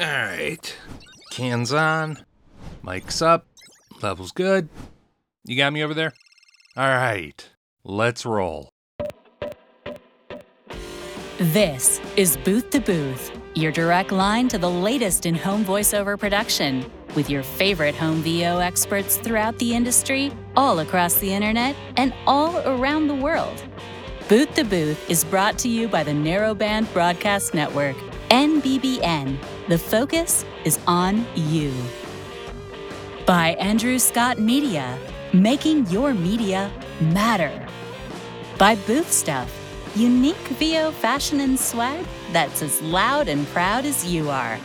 All right. Cans on. Mic's up. Level's good. You got me over there? All right. Let's roll. This is Booth to Booth, your direct line to the latest in home voiceover production, with your favorite home VO experts throughout the industry, all across the internet, and all around the world. Booth to Booth is brought to you by the Narrowband Broadcast Network, NBBN. The focus is on you. By Andrew Scott Media, making your media matter. By Booth Stuff, unique VO fashion and swag that's as loud and proud as you are.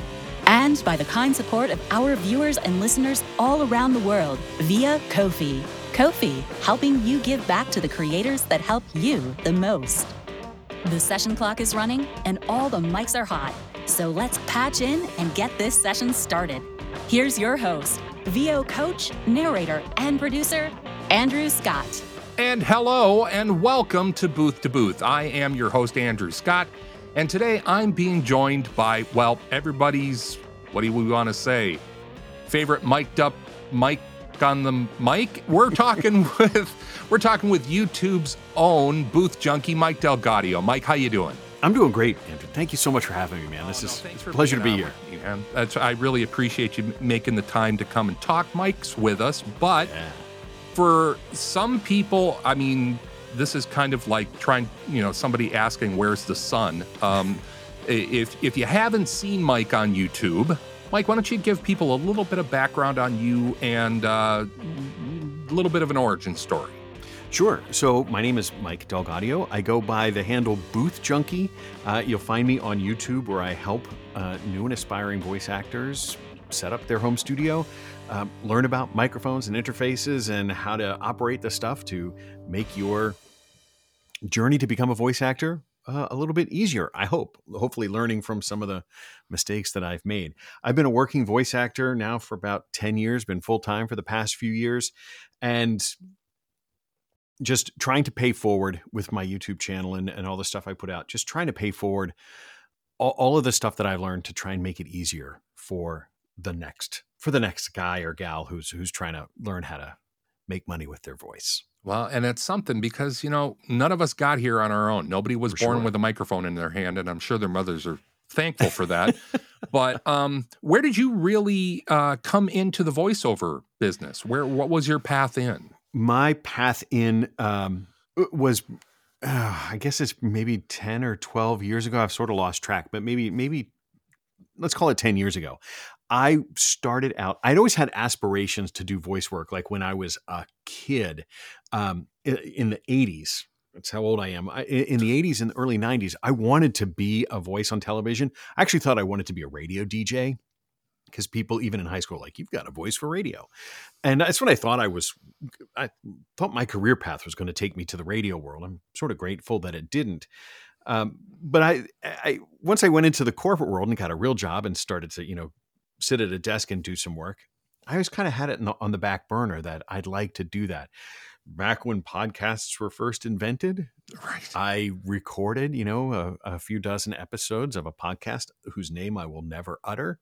And by the kind support of our viewers and listeners all around the world via Ko-fi. Ko-fi, helping you give back to the creators that help you the most. The session clock is running and all the mics are hot. So let's patch in and get this session started. Here's your host, VO coach, narrator, and producer, Andrew Scott. And hello, and welcome to Booth to Booth. I am your host, Andrew Scott, and today I'm being joined by, well, everybody's, what do we want to say, favorite mic'd up mic on the mic. We're talking with we're talking with YouTube's own booth junkie, Mike DelGaudio. Mike, how you doing? I'm doing great, Andrew. Thank you so much for having me, man. This Oh, is no, for a pleasure to be here. me, man. That's, I really appreciate you making the time to come and talk mics with us. But Yeah. for some people, I mean, this is kind of like trying, you know, somebody asking, "Where's the sun?" Um, if if you haven't seen Mike on YouTube, Mike, why don't you give people a little bit of background on you and uh, a little bit of an origin story? Sure. So my name is Mike DelGaudio. I go by the handle Booth Junkie. Uh, you'll find me on YouTube where I help uh, new and aspiring voice actors set up their home studio, um, learn about microphones and interfaces, and how to operate the stuff to make your journey to become a voice actor uh, a little bit easier. I hope. Hopefully, learning from some of the mistakes that I've made. I've been a working voice actor now for about ten years. Been full time for the past few years, and just trying to pay forward with my YouTube channel and, and all the stuff I put out, just trying to pay forward all, all of the stuff that I've learned to try and make it easier for the next for the next guy or gal who's who's trying to learn how to make money with their voice. Well, and it's something because you know none of us got here on our own. Nobody was For born sure. with a microphone in their hand, and I'm sure their mothers are thankful for that. but um, where did you really uh, come into the voiceover business? Where what was your path in? My path in um, was. Uh, I guess it's maybe 10 or 12 years ago. I've sort of lost track, but maybe, maybe let's call it 10 years ago. I started out, I'd always had aspirations to do voice work, like when I was a kid um, in the 80s. That's how old I am. In the 80s and early 90s, I wanted to be a voice on television. I actually thought I wanted to be a radio DJ because people, even in high school, like, you've got a voice for radio. And that's what I thought I was. I thought my career path was going to take me to the radio world. I'm sort of grateful that it didn't. Um, but I, I, once I went into the corporate world and got a real job and started to, you know, sit at a desk and do some work, I always kind of had it in the, on the back burner that I'd like to do that. Back when podcasts were first invented, Right. I recorded, you know, a, a few dozen episodes of a podcast whose name I will never utter.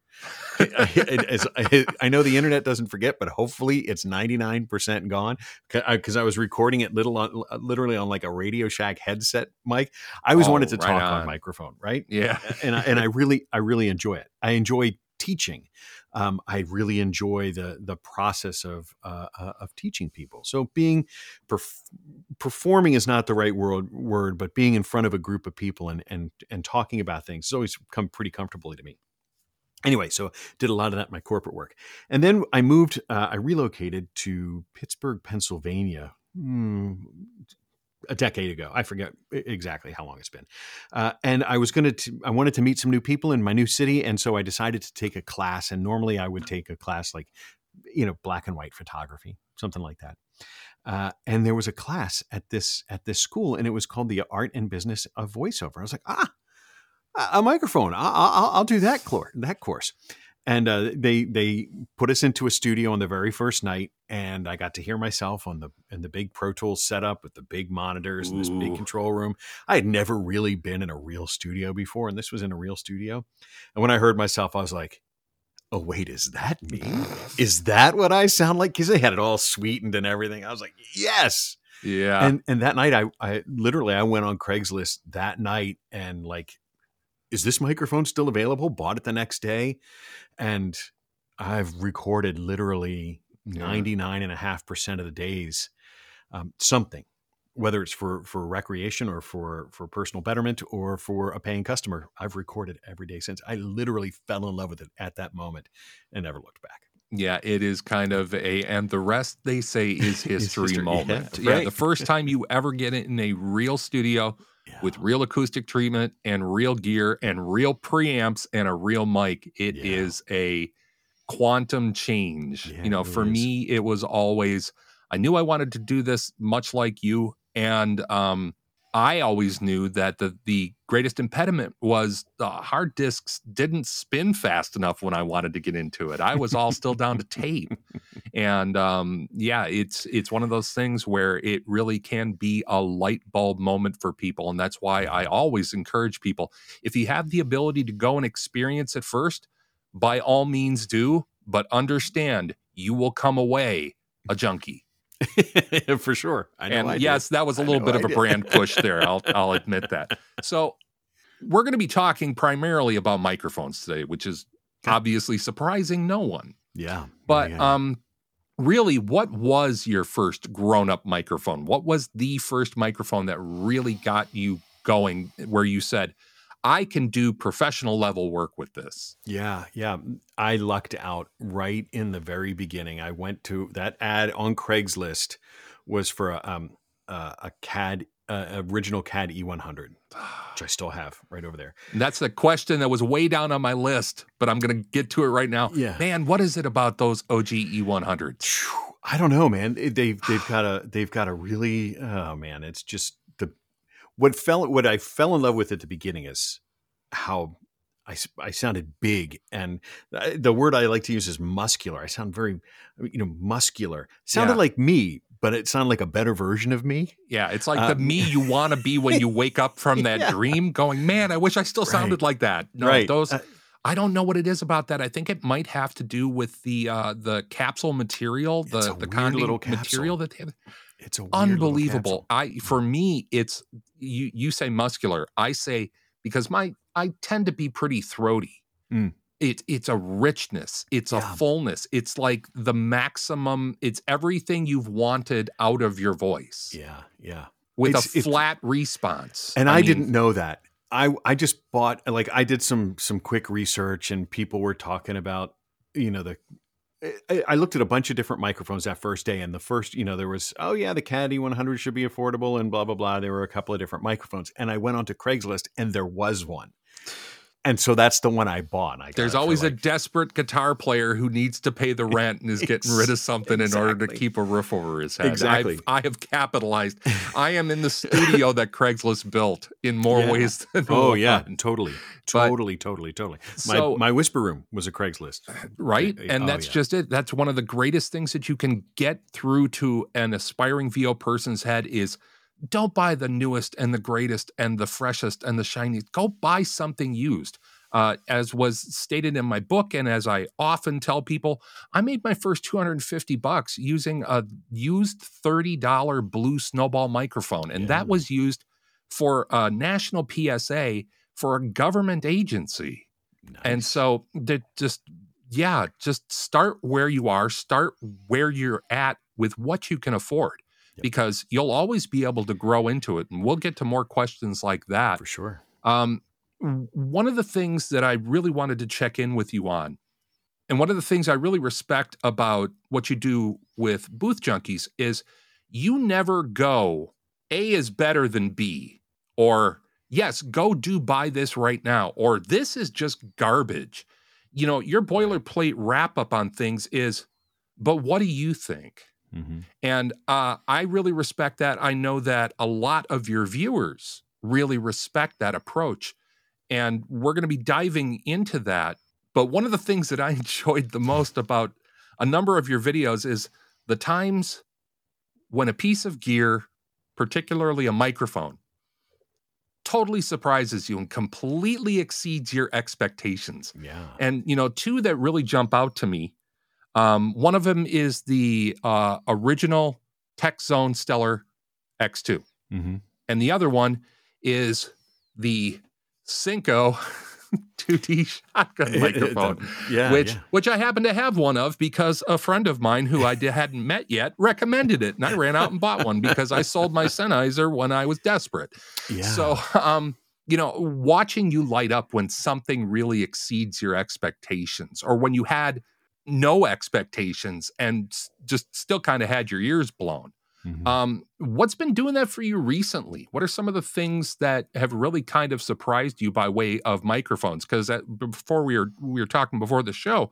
It's- I, I know the internet doesn't forget, but hopefully it's 99% gone because uh, I was recording it little on, uh, literally on like a Radio Shack headset mic. I always Oh, wanted to right talk on. on microphone, right? Yeah. and I, and I really I really enjoy it. I enjoy teaching. Um, I really enjoy the the process of uh, uh, of teaching people. So being perf- performing is not the right word word, but being in front of a group of people and and and talking about things has always come pretty comfortably to me. Anyway, so did a lot of that in my corporate work, and then I moved. Uh, I relocated to Pittsburgh, Pennsylvania. A decade ago. I forget exactly how long it's been. Uh, and I was going to, I wanted to meet some new people in my new city. And so I decided to take a class. And normally I would take a class like, you know, black and white photography, something like that. Uh, and there was a class at this at this school, and it was called the Art and Business of Voiceover. I was like, ah, a microphone. I- I'll, I'll do that course. That course. And uh, they they put us into a studio on the very first night, and I got to hear myself on the in the big Pro Tools setup with the big monitors and this Ooh. big control room. I had never really been in a real studio before, and this was in a real studio. And when I heard myself, I was like, oh wait, is that me? Is that what I sound like? Because they had it all sweetened and everything. I was like, yes. Yeah. And and that night I I literally I went on Craigslist that night and like, is this microphone still available? Bought it the next day. And I've recorded literally Yeah. 99.5% of the days um, something whether it's for for recreation or for for personal betterment or for a paying customer i've recorded every day since i literally fell in love with it at that moment and never looked back Yeah, it is kind of a, and the rest they say is history, history, moment. Yeah, right. the first time you ever get it in a real studio yeah. with real acoustic treatment and real gear and real preamps and a real mic, it is Yeah. a quantum change. Yeah, you know, for is. me, it was always, I knew I wanted to do this much like you. And um, I always knew that the, the greatest impediment was the hard disks didn't spin fast enough when I wanted to get into it. I was all still down to tape. And um, yeah, it's it's one of those things where it really can be a light bulb moment for people, and that's why I always encourage people if you have the ability to go and experience it first, by all means do, but understand you will come away a junkie. for sure I know and I did. yes, that was a little bit I of a brand push there. I'll I'll admit that. So we're going to be talking primarily about microphones today, which is obviously surprising no one. yeah But yeah. um really what was your first grown-up microphone? What was the first microphone that really got you going where you said I can do professional level work with this? Yeah, yeah. I lucked out right in the very beginning. I went to that ad on Craigslist was for a um uh, a CAD uh, original CAD E100, which I still have right over there. And that's the question that was way down on my list, but I'm going to get to it right now. Yeah. Man, what is it about those OG E100s? I don't know, man. They've they've got a they've got a really oh man, it's just what fell what I fell in love with at the beginning is how I, I sounded big and uh, the word I like to use is muscular. I sound very you know muscular. Sounded Yeah. like me, but it sounded like a better version of me. Yeah, it's like the Um, me you want to be when you wake up from that Yeah. dream, going, "Man, I wish I still sounded like that." No, right. those Uh, I don't know what it is about that. I think it might have to do with the uh the capsule material, the the condy little material that they have. It's a Unbelievable. I for me, it's you you say muscular. I say because my I tend to be pretty throaty. Mm. It, it's a richness, it's a Yeah. fullness, it's like the maximum, it's everything you've wanted out of your voice Yeah, yeah. with It's- a flat response. and I, mean, didn't know that. I I just bought like I did some some quick research and people were talking about you know the I, looked at a bunch of different microphones that first day and the first you know there was oh yeah the CAD E100 should be affordable and blah blah blah. There were a couple of different microphones and I went onto Craigslist and there was one and so that's the one I bought. I There's always a desperate guitar player who needs to pay the rent and is getting rid of something in order to keep a roof over his head. Exactly. I've, I have capitalized. I am in the studio that Craigslist built in more Yeah. ways than Oh yeah, one. totally, But- totally, totally, totally. My So- my whisper room was a Craigslist. right? And oh, that's yeah. just it. That's one of the greatest things that you can get through to an aspiring VO person's head is don't buy the newest and the greatest and the freshest and the shiniest. Go buy something used. Uh, as was stated in my book, and as I often tell people, I made my first 250 bucks using a used $30 blue snowball microphone. And Yeah. that was used for a national PSA for a government agency. And so that just yeah, just start where you are, start where you're at with what you can afford. Yep. Because you'll always be able to grow into it. And we'll get to more questions like that. for sure. Um, one of the things that I really wanted to check in with you on, and one of the things I really respect about what you do with Booth Junkies is you never go, A is better than B, or yes, go do buy this right now, or this is just garbage. You know, your boilerplate wrap up on things is, but what do you think? Hmm And uh, I really respect that. I know that a lot of your viewers really respect that approach. And we're going to be diving into that. But one of the things that I enjoyed the most about a number of your videos is the times when a piece of gear, particularly a microphone, totally surprises you and completely exceeds your expectations. Yeah. And you know, two that really jump out to me. Um, one of them is the uh, original Tech Zone Stellar X2, Mm-hmm. and the other one is the Synco 2D shotgun microphone yeah. which yeah. which I happen to have one of because a friend of mine who I hadn't met yet recommended it, and I ran out and bought one because I sold my Sennheiser when I was desperate. Yeah. So, um, you know, watching you light up when something really exceeds your expectations, or when you had no expectations and just still kind of had your ears blown. Mhm. Um, what's been doing that for you recently? What are some of the things that have really kind of surprised you by way of microphones? Because before we were we were talking before the show,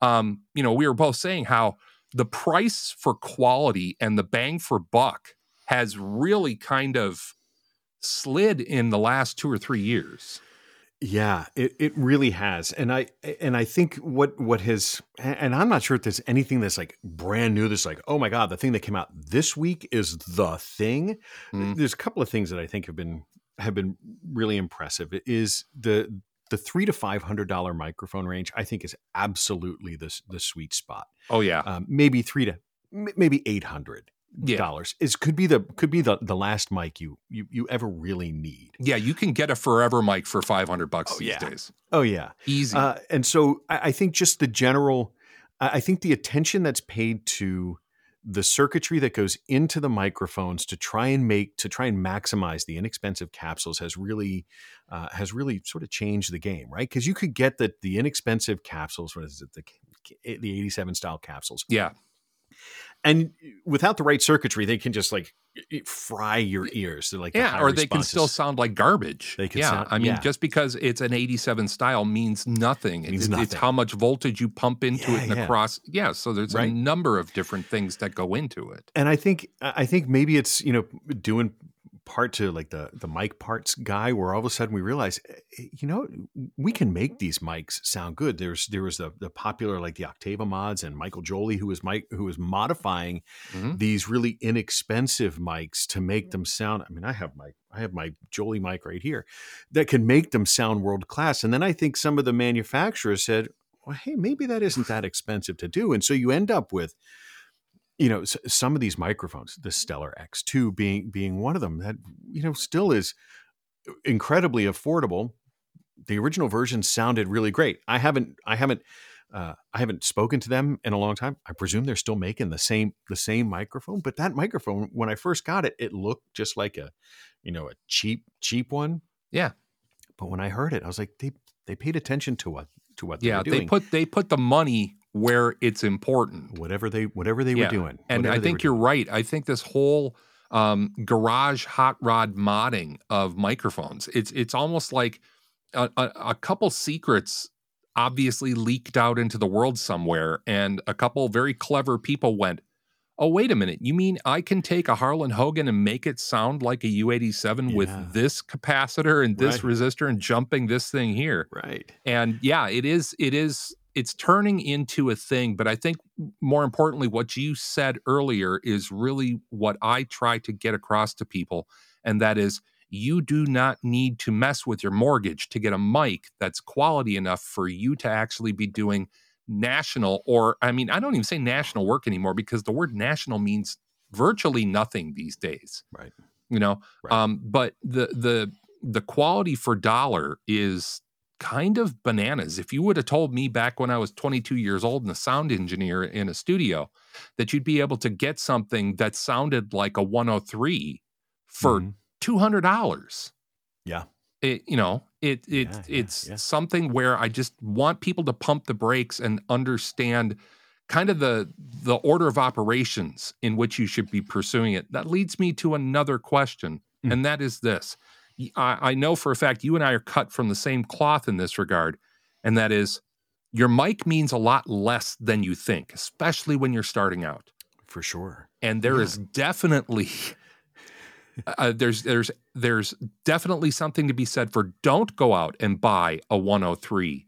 um, you know, we were both saying how the price for quality and the bang for buck has really kind of slid in the last two or three years. Yeah, it, it really has, and I and I think what what has, and I'm not sure if there's anything that's like brand new. That's like, oh my god, the thing that came out this week is the thing. Mm. There's a couple of things that I think have been have been really impressive. It is the the three to five hundred dollar microphone range. I think is absolutely the the sweet spot. Oh yeah, Um, maybe three to maybe eight hundred Yeah. dollars is could be the could be the the last mic you you you ever really need. yeah. You can get a forever mic for five hundred bucks Oh, these yeah. days, Oh yeah. easy. Uh, and so I, I think just the general, I think the attention that's paid to the circuitry that goes into the microphones to try and make to try and maximize the inexpensive capsules has really uh, has really sort of changed the game, right? Because you could get the the inexpensive capsules, what is it, the the eighty seven style capsules, yeah, and without the right circuitry, they can just like fry your ears. They're like yeah, high or they can still sound like garbage. They can yeah, sound- I mean, yeah. just because it's an '87 style means nothing. Means it's, it's how much voltage you pump into Yeah, it and yeah. across. Yeah, so there's a number of different things that go into it. and I think I think maybe it's you know doing part to like the the mic parts guy where all of a sudden we realize eh, you know we can make these mics sound good. There's there was the the popular like the Oktava mods and Michael Joly who was mic who was modifying Mhm. these really inexpensive mics to make them sound I mean I have my I have my Joly mic right here that can make them sound world class and then I think some of the manufacturers said well hey maybe that isn't that expensive to do. And so you end up with you know s- some of these microphones the stellar x2 being being one of them that you know still is incredibly affordable. The original version sounded really great. I haven't i haven't uh, i haven't spoken to them in a long time. I presume they're still making the same the same microphone but that microphone when i first got it it looked just like a you know a cheap cheap one. Yeah. but when i heard it i was like they they paid attention to what to what they Yeah, were they put they put the money where it's important. whatever they whatever they Yeah, were doing And I think you're doing. right. I think this whole um, garage hot rod modding of microphones, it's it's almost like a, a, a couple secrets obviously leaked out into the world somewhere, and a couple very clever people went, "Oh, wait a minute! You mean I can take a Harlan Hogan and make it sound like a U87 Yeah. with this capacitor and this Right. resistor and jumping this thing here?" right and yeah it is it is it's turning into a thing but i think more importantly what you said earlier is really what i try to get across to people and that is you do not need to mess with your mortgage to get a mic that's quality enough for you to actually be doing national or i mean i don't even say national work anymore because the word national means virtually nothing these days right you know Right. um but the the the quality for dollar is kind of bananas if you would have told me back when i was 22 years old and a sound engineer in a studio that you'd be able to get something that sounded like a 103 for Mhm. $200 Yeah. it you know it it Yeah, yeah, it's yeah. something where i just want people to pump the brakes and understand kind of the the order of operations in which you should be pursuing it that leads me to another question Mm. and that is this I, I know for a fact you and i are cut from the same cloth in this regard and that is your mic means a lot less than you think especially when you're starting out for sure and there Yeah. is definitely uh, there's there's there's definitely something to be said for don't go out and buy a 103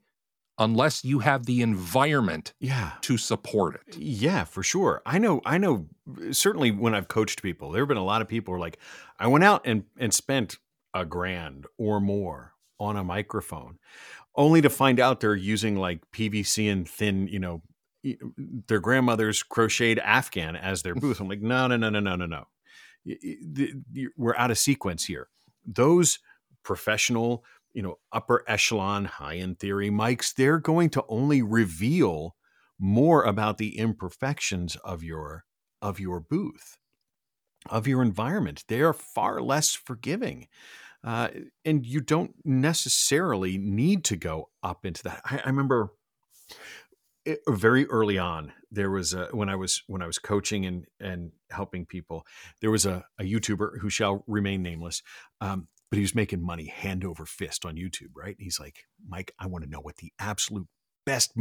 unless you have the environment yeah to support it. Yeah, for sure. I know. I know. Certainly, when I've coached people, there have been a lot of people who are like, I went out and and spent a grand or more on a microphone, only to find out they're using like PVC and thin, you know, their grandmother's crocheted Afghan as their booth. I'm like, no, no, no, no, no, no, no. We're out of sequence here. Those professional, you know, upper echelon, high end theory mics, they're going to only reveal more about the imperfections of your of your booth, of your environment. They are far less forgiving. Uh, and you don't necessarily need to go up into that. I, I remember it, very early on there was a, when I was when I was coaching and and helping people. There was a, a YouTuber who shall remain nameless, um, but he was making money hand over fist on YouTube. Right? he's like, Mike, I want to know what the absolute best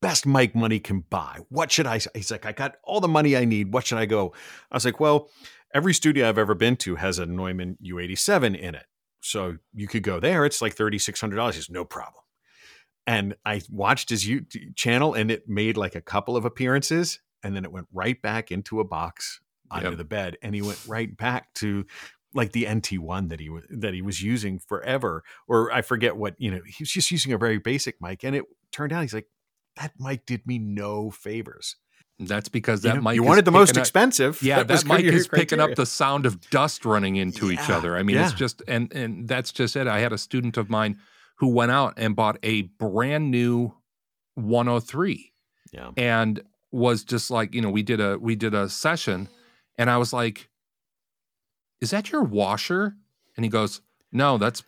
best mic money can buy. What should I? He's like, I got all the money I need. What should I go? I was like, well, every studio I've ever been to has a Neumann U87 in it. So you could go there. It's like $3,600. He's no problem. And I watched his YouTube channel and it made like a couple of appearances and then it went right back into a box under yep. the bed. And he went right back to like the NT1 that he was that he was using forever. Or I forget what, you know, he was just using a very basic mic. And it turned out he's like, that mic did me no favors. That's because that you know, mic you wanted the most up, expensive. Yeah, that, that mic is picking up the sound of dust running into yeah, each other. I mean, yeah. it's just and and that's just it. I had a student of mine who went out and bought a brand new 103. Yeah. And was just like, you know, we did a we did a session and I was like, "Is that your washer?" And he goes, "No, that's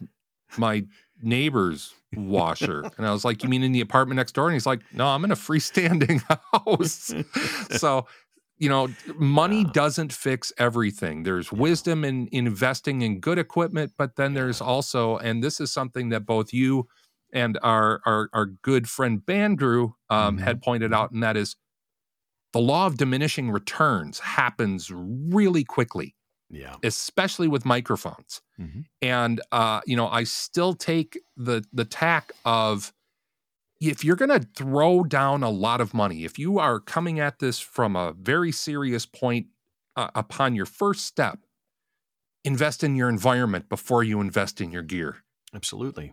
my neighbor's washer. and I was like, You mean in the apartment next door? And he's like, No, I'm in a freestanding house. so, you know, money yeah. doesn't fix everything. There's wisdom in, in investing in good equipment, but then there's also, and this is something that both you and our our, our good friend Bandrew um, mm-hmm. had pointed out, and that is the law of diminishing returns happens really quickly. Yeah. Especially with microphones. Mm-hmm. And uh, you know, I still take the the tack of if you're going to throw down a lot of money, if you are coming at this from a very serious point uh, upon your first step, invest in your environment before you invest in your gear. Absolutely.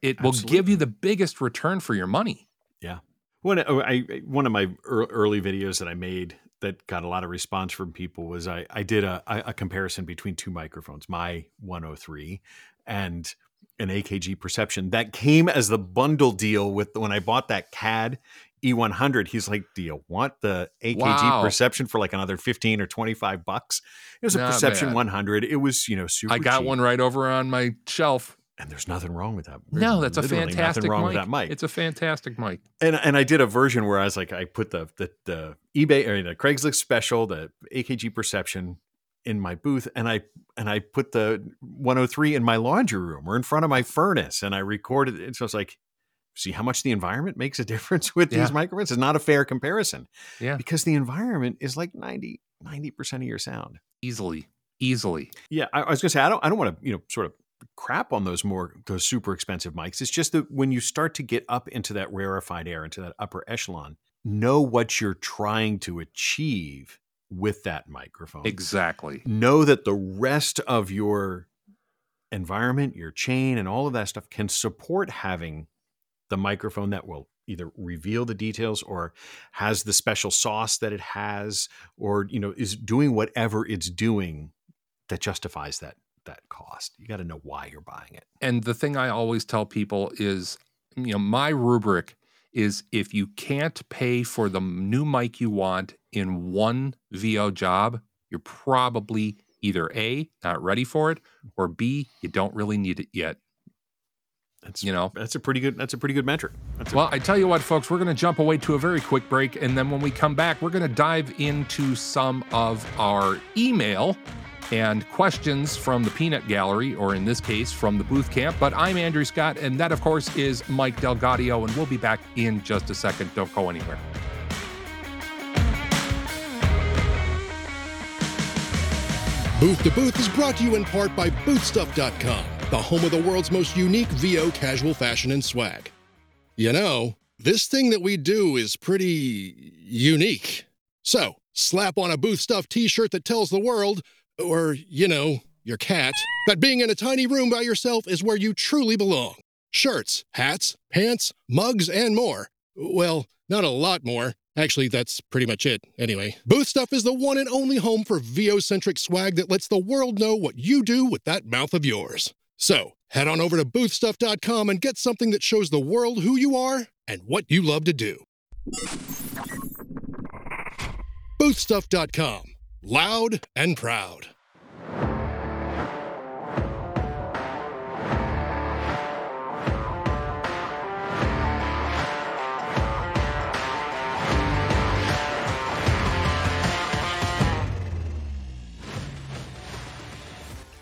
It Absolutely. will give you the biggest return for your money. Yeah. One, I, one of my early videos that I made that got a lot of response from people was I, I did a, a comparison between two microphones, my 103 and an AKG Perception that came as the bundle deal with when I bought that CAD E100. He's like, "Do you want the AKG wow. Perception for like another 15 or 25 bucks?" It was a Not Perception bad. 100. It was, you know, super I got cheap. one right over on my shelf and there's nothing wrong with that. no, that's a fantastic wrong mic. With that mic. It's a fantastic mic. And and I did a version where I was like, I put the the, the eBay or the Craigslist special, the AKG Perception in my booth, and I and I put the 103 in my laundry room or in front of my furnace, and I recorded it. So I was like, see how much the environment makes a difference with yeah. these microphones. It's not a fair comparison. Yeah, because the environment is like 90 percent of your sound easily easily. Yeah, I, I was gonna say I don't I don't want to you know sort of crap on those more those super expensive mics. It's just that when you start to get up into that rarefied air, into that upper echelon, know what you're trying to achieve with that microphone. Exactly. Know that the rest of your environment, your chain, and all of that stuff can support having the microphone that will either reveal the details or has the special sauce that it has or you know is doing whatever it's doing that justifies that that cost. You got to know why you're buying it. And the thing I always tell people is, you know, my rubric is if you can't pay for the new mic you want in one VO job, you're probably either A, not ready for it, or B, you don't really need it yet. That's you know that's a pretty good that's a pretty good metric. well, I tell you what, folks, we're going to jump away to a very quick break, and then when we come back, we're going to dive into some of our email and questions from the Peanut Gallery, or in this case, from the Booth Camp. But I'm Andrew Scott, and that, of course, is Mike DelGaudio, and we'll be back in just a second. Don't go anywhere. Booth to Booth is brought to you in part by Boothstuff.com, the home of the world's most unique VO casual fashion and swag. You know, this thing that we do is pretty unique. So, slap on a Booth Stuff t shirt that tells the world or, you know, your cat, that being in a tiny room by yourself is where you truly belong. Shirts, hats, pants, mugs, and more. Well, not a lot more. Actually, that's pretty much it. Anyway, Booth Stuff is the one and only home for VO centric swag that lets the world know what you do with that mouth of yours. So, head on over to boothstuff.com and get something that shows the world who you are and what you love to do. Boothstuff.com. Loud and proud.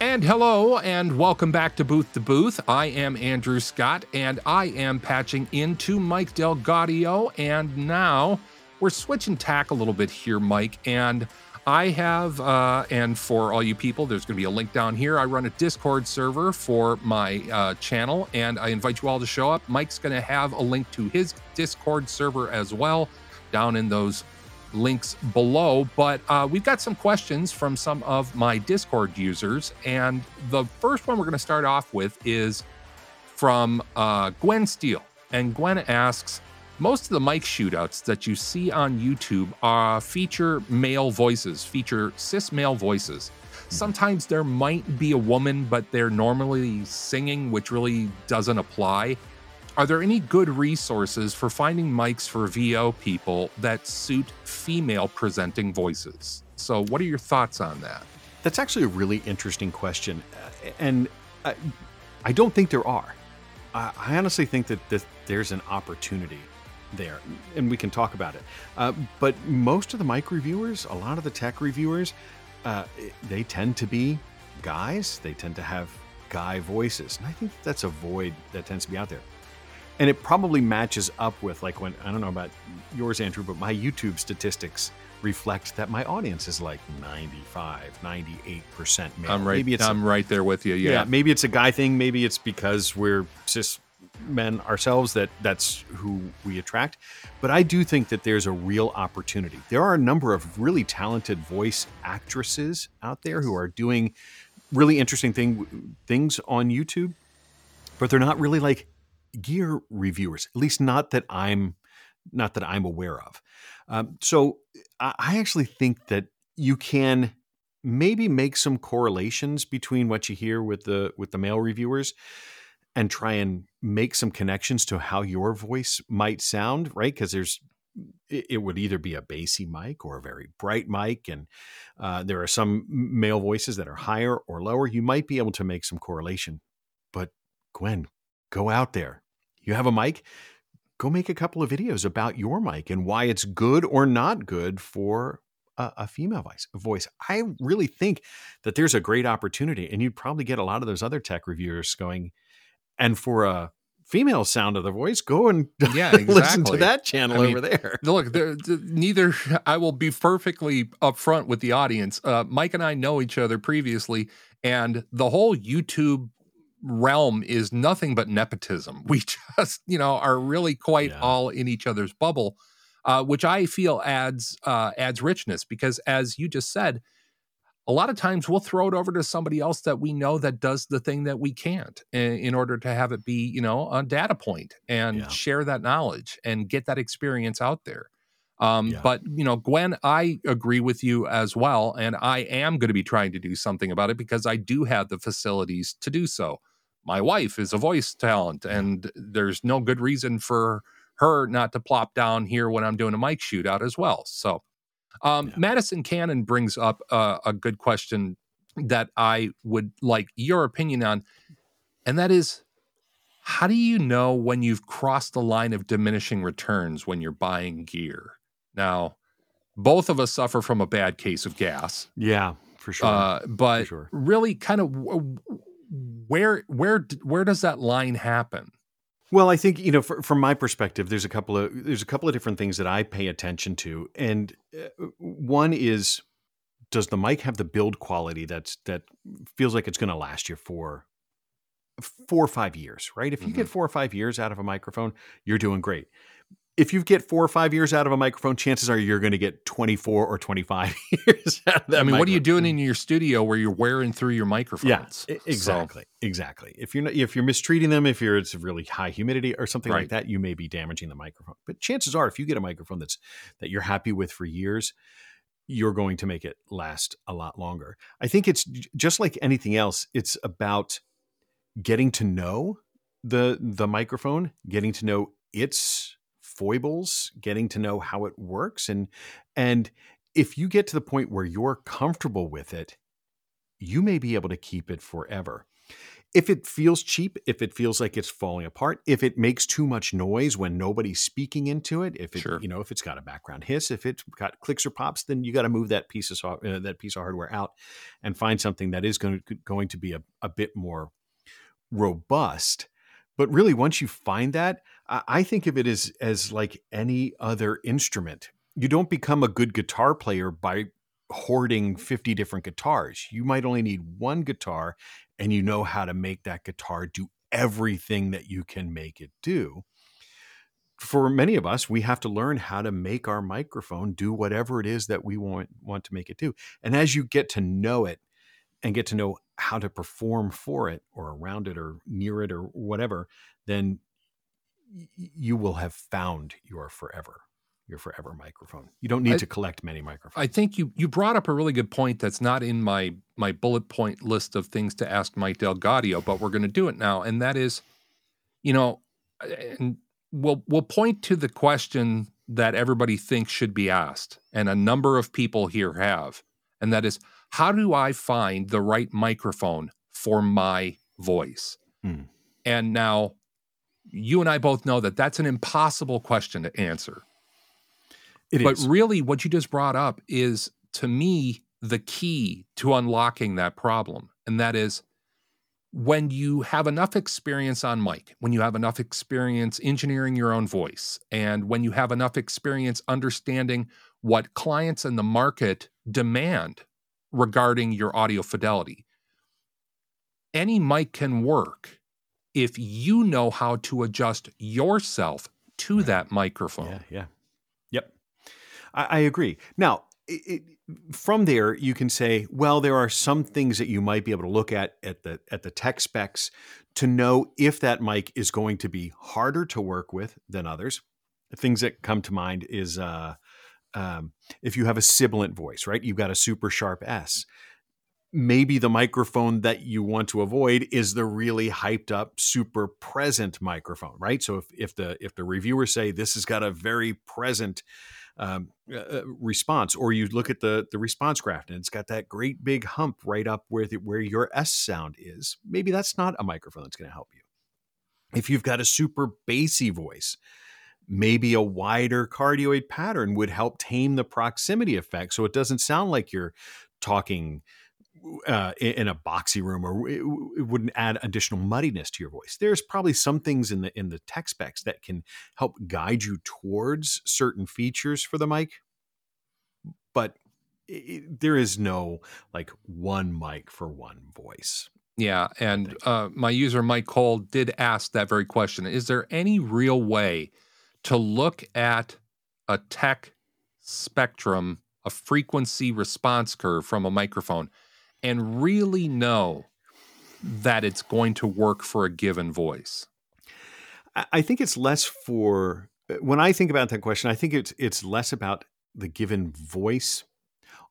And hello, and welcome back to Booth to Booth. I am Andrew Scott, and I am patching into Mike DelGaudio. And now we're switching tack a little bit here, Mike. And I have, uh, and for all you people, there's going to be a link down here. I run a Discord server for my uh, channel, and I invite you all to show up. Mike's going to have a link to his Discord server as well down in those links below. But uh, we've got some questions from some of my Discord users. And the first one we're going to start off with is from uh, Gwen Steele. And Gwen asks Most of the mic shootouts that you see on YouTube uh, feature male voices, feature cis male voices. Sometimes there might be a woman, but they're normally singing, which really doesn't apply. Are there any good resources for finding mics for VO people that suit female presenting voices? So, what are your thoughts on that? That's actually a really interesting question. And I, I don't think there are. I, I honestly think that this, there's an opportunity there, and we can talk about it. Uh, but most of the mic reviewers, a lot of the tech reviewers, uh, they tend to be guys. They tend to have guy voices. And I think that's a void that tends to be out there and it probably matches up with like when I don't know about yours, Andrew, but my YouTube statistics reflect that my audience is like 95, 98 percent male. I'm right. Maybe it's I'm right there with you. Yeah. yeah. Maybe it's a guy thing. Maybe it's because we're cis men ourselves that that's who we attract. But I do think that there's a real opportunity. There are a number of really talented voice actresses out there who are doing really interesting thing things on YouTube, but they're not really like gear reviewers, at least not that I'm not that I'm aware of. Um, so I, I actually think that you can maybe make some correlations between what you hear with the with the male reviewers and try and make some connections to how your voice might sound, right? Because there's it, would either be a bassy mic or a very bright mic, and uh, there are some male voices that are higher or lower. You might be able to make some correlation, but Gwen, go out there. You have a mic, go make a couple of videos about your mic and why it's good or not good for a, a female voice. Voice. I really think that there's a great opportunity, and you'd probably get a lot of those other tech reviewers going. And for a female sound of the voice, go and Yeah, listen to that channel I mean, over there. Look, there, neither I will be perfectly upfront with the audience. Uh, Mike and I know each other previously, and the whole YouTube realm is nothing but nepotism. We just, you know, are really quite Yeah. all in each other's bubble, uh, which I feel adds uh, adds richness because, as you just said, a lot of times we'll throw it over to somebody else that we know that does the thing that we can't in, in order to have it be, you know, a data point and Yeah. share that knowledge and get that experience out there. Um, Yeah. But, you know, Gwen, I agree with you as well. And I am going to be trying to do something about it because I do have the facilities to do so. My wife is a voice talent, and there's no good reason for her not to plop down here when I'm doing a mic shootout as well. So, um, Yeah. Madison Cannon brings up uh, a good question that I would like your opinion on, and that is how do you know when you've crossed the line of diminishing returns when you're buying gear? Now, both of us suffer from a bad case of gas, Yeah, for sure. uh, but sure. really, kind of where where where does that line happen? Well, I think you know, fr from my perspective, there's a couple of there's a couple of different things that I pay attention to, and uh, one is does the mic have the build quality that's that feels like it's going to last you for four or five years, right? If you get four or five years out of a microphone, you're doing great. If you get four or five years out of a microphone, chances are you're going to get 24 or 25 years out of that. I mean, what are you doing in your studio where you're wearing through your microphones? Yeah, e- So- exactly, exactly. If you're not, if you're mistreating them, if you're it's really high humidity or something Right. like that, you may be damaging the microphone. But chances are, if you get a microphone that's that you're happy with for years, you're going to make it last a lot longer. I think it's just like anything else. It's about getting to know the the microphone, getting to know its foibles, getting to know how it works, and and if you get to the point where you're comfortable with it, you may be able to keep it forever. If it feels cheap, if it feels like it's falling apart, if it makes too much noise when nobody's speaking into it, if it Sure. you know if it's got a background hiss, if it's got clicks or pops, then you got to move that piece of uh, that piece of hardware out and find something that is going to going to be a, a bit more robust. But really, once you find that, I, think of it as as like any other instrument. You don't become a good guitar player by hoarding 50 different guitars. You might only need one guitar and you know how to make that guitar do everything that you can make it do. For many of us, we have to learn how to make our microphone do whatever it is that we want want to make it do. And as you get to know it and get to know how to perform for it or around it or near it or whatever, then y- you will have found your forever your forever microphone. You don't need I- to collect many microphones. I think you you brought up a really good point that's not in my my bullet point list of things to ask Mike DelGaudio, but we're going to do it now, and that is, you know, and we'll we'll point to the question that everybody thinks should be asked, and a number of people here have, and that is, how do I find the right microphone for my voice? Hmm. And now, you and I both know that that's an impossible question to answer It but is. really what you just brought up is to me the key to unlocking that problem and that is when you have enough experience on mic when you have enough experience engineering your own voice and when you have enough experience understanding what clients in the market demand regarding your audio fidelity any mic can work if you know how to adjust yourself to Right. that microphone Yeah, yeah. Yep. I, I agree. Now, it, it, from there, you can say, well, there are some things that you might be able to look at at the at the tech specs to know if that mic is going to be harder to work with than others. Things that come to mind is uh, um, if you have a sibilant voice, right? You've got a super sharp S. Maybe the microphone that you want to avoid is the really hyped up, super present microphone, right? So if, if the if the reviewers say this has got a very present um, uh, uh, response, or you look at the the response graph and it's got that great big hump right up where the, where your S sound is, maybe that's not a microphone that's going to help you. If you've got a super bassy voice, maybe a wider cardioid pattern would help tame the proximity effect so it doesn't sound like you're talking uh, in a boxy room or it, it wouldn't add additional muddiness to your voice. There's probably some things in the in the tech specs that can help guide you towards certain features for the mic but i there is no like one mic for one voice. Yeah, and uh, my user Mike Cole did ask that very question. Is there any real way to look at a tech spectrum, a frequency response curve from a microphone, and really know that it's going to work for a given voice? I think it's less for when I think about that question. I think it's it's less about the given voice.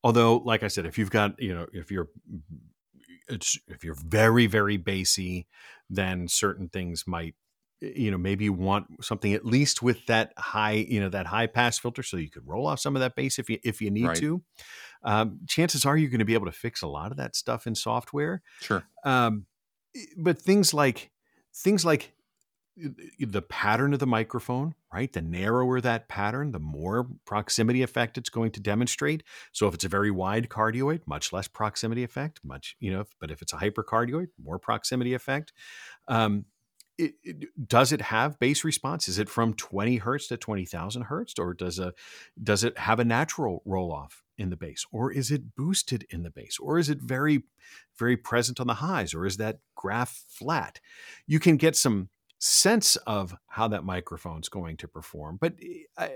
Although, like I said, if you've got you know if you're it's if you're very very bassy, then certain things might you know maybe you want something at least with that high you know that high pass filter so you could roll off some of that bass if you if you need Right. to. Um, chances are you're going to be able to fix a lot of that stuff in software Sure. um, but things like things like the pattern of the microphone right? The narrower that pattern the more proximity effect it's going to demonstrate. So if it's a very wide cardioid much less proximity effect much you know but if it's a hypercardioid more proximity effect. Um, it, it- does it have bass response? Is it from 20 hertz to 20000 hertz or does a does it have a natural roll off in the bass or is it boosted in the bass or is it very very present on the highs or is that graph flat you can get some sense of how that microphone's going to perform. But eh, I,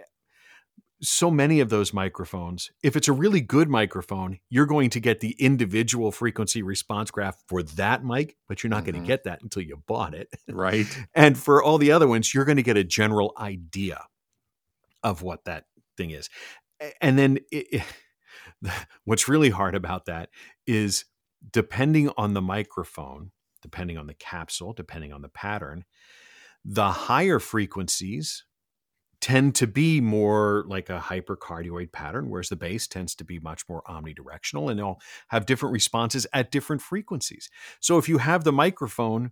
so many of those microphones, if it's a really good microphone, you're going to get the individual frequency response graph for that mic, but you're not going Mhm. to get that until you bought it. Right. And for all the other ones, you're going to get a general idea of what that thing is. And then it- what's really hard about that is depending on the microphone, depending on the capsule, depending on the pattern, the higher frequencies tend to be more like a hypercardioid pattern, whereas the bass tends to be much more omnidirectional and they'll have different responses at different frequencies. So if you have the microphone,